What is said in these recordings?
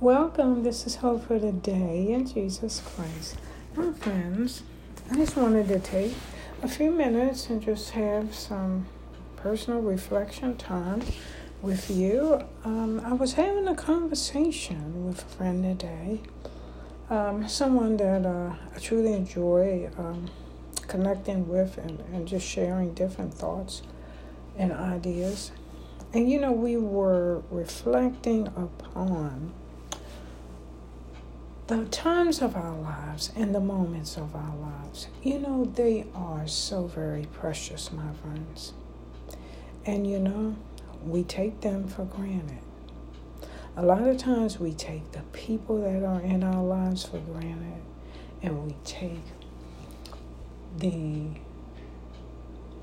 Welcome. This is Hope for the Day in Jesus Christ. My friends, I just wanted to take a few minutes and just have some personal reflection time with you. Um, I was having a conversation with a friend today, um, someone that uh, I truly enjoy um, connecting with and, and just sharing different thoughts and ideas. And you know, we were reflecting upon the times of our lives and the moments of our lives. You know, they are so very precious, my friends. And you know, we take them for granted. A lot of times we take the people that are in our lives for granted and we take the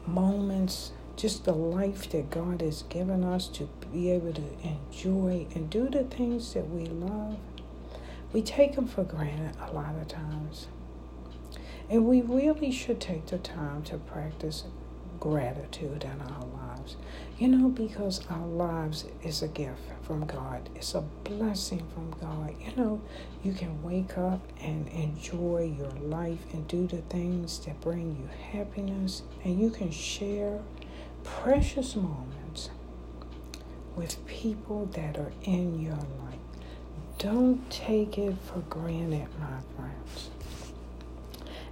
moments just the life that God has given us to be able to enjoy and do the things that we love, we take them for granted a lot of times. And we really should take the time to practice gratitude in our lives. You know, because our lives is a gift from God, it's a blessing from God. You know, you can wake up and enjoy your life and do the things that bring you happiness, and you can share precious moments with people that are in your life. Don't take it for granted, my friends.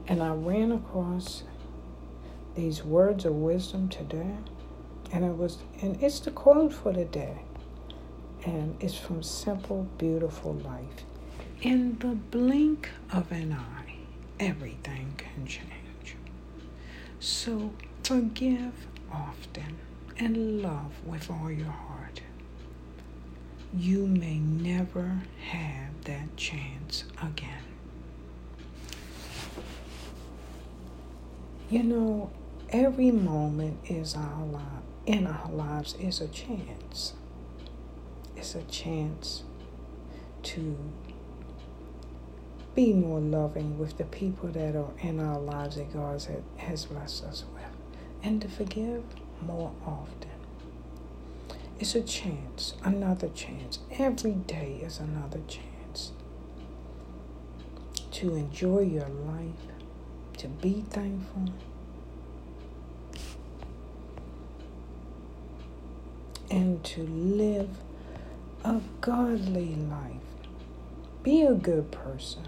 And I ran across these words of wisdom today, and it was, and it's the quote for the day, and it's from Simple, Beautiful Life. In the blink of an eye, everything can change. So forgive often and love with all your heart. You may never have that chance again. You know, every moment is our life in our lives is a chance. It's a chance to be more loving with the people that are in our lives that God has blessed us with and to forgive more often. It's a chance, another chance. Every day is another chance to enjoy your life, to be thankful. And to live a godly life. Be a good person.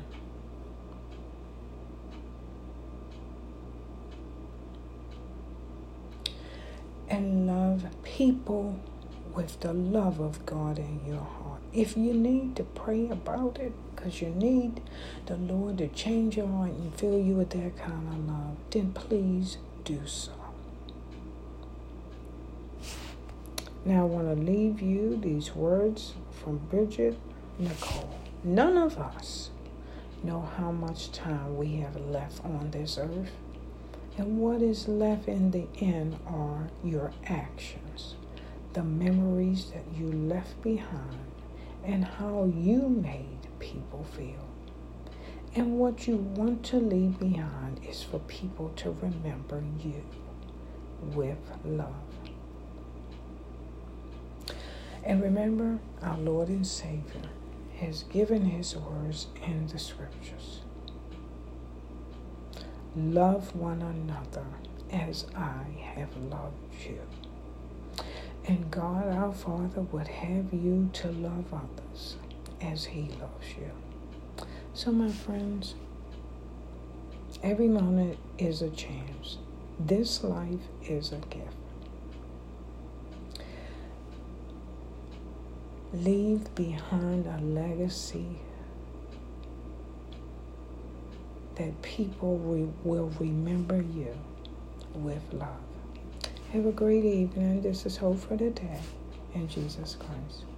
and love people with the love of God in your heart. If you need to pray about it, because you need the Lord to change your heart and fill you with that kind of love, then please do so. Now, I want to leave you these words from Bridget Nicole. None of us know how much time we have left on this earth. And what is left in the end are your actions, the memories that you left behind, and how you made people feel. And what you want to leave behind is for people to remember you with love. And remember, our Lord and Savior has given His words in the scriptures. Love one another as I have loved you. And God our Father would have you to love others as He loves you. So, my friends, every moment is a chance. This life is a gift. Leave behind a legacy that people re- will remember you with love. Have a great evening. This is Hope for the Day in Jesus Christ.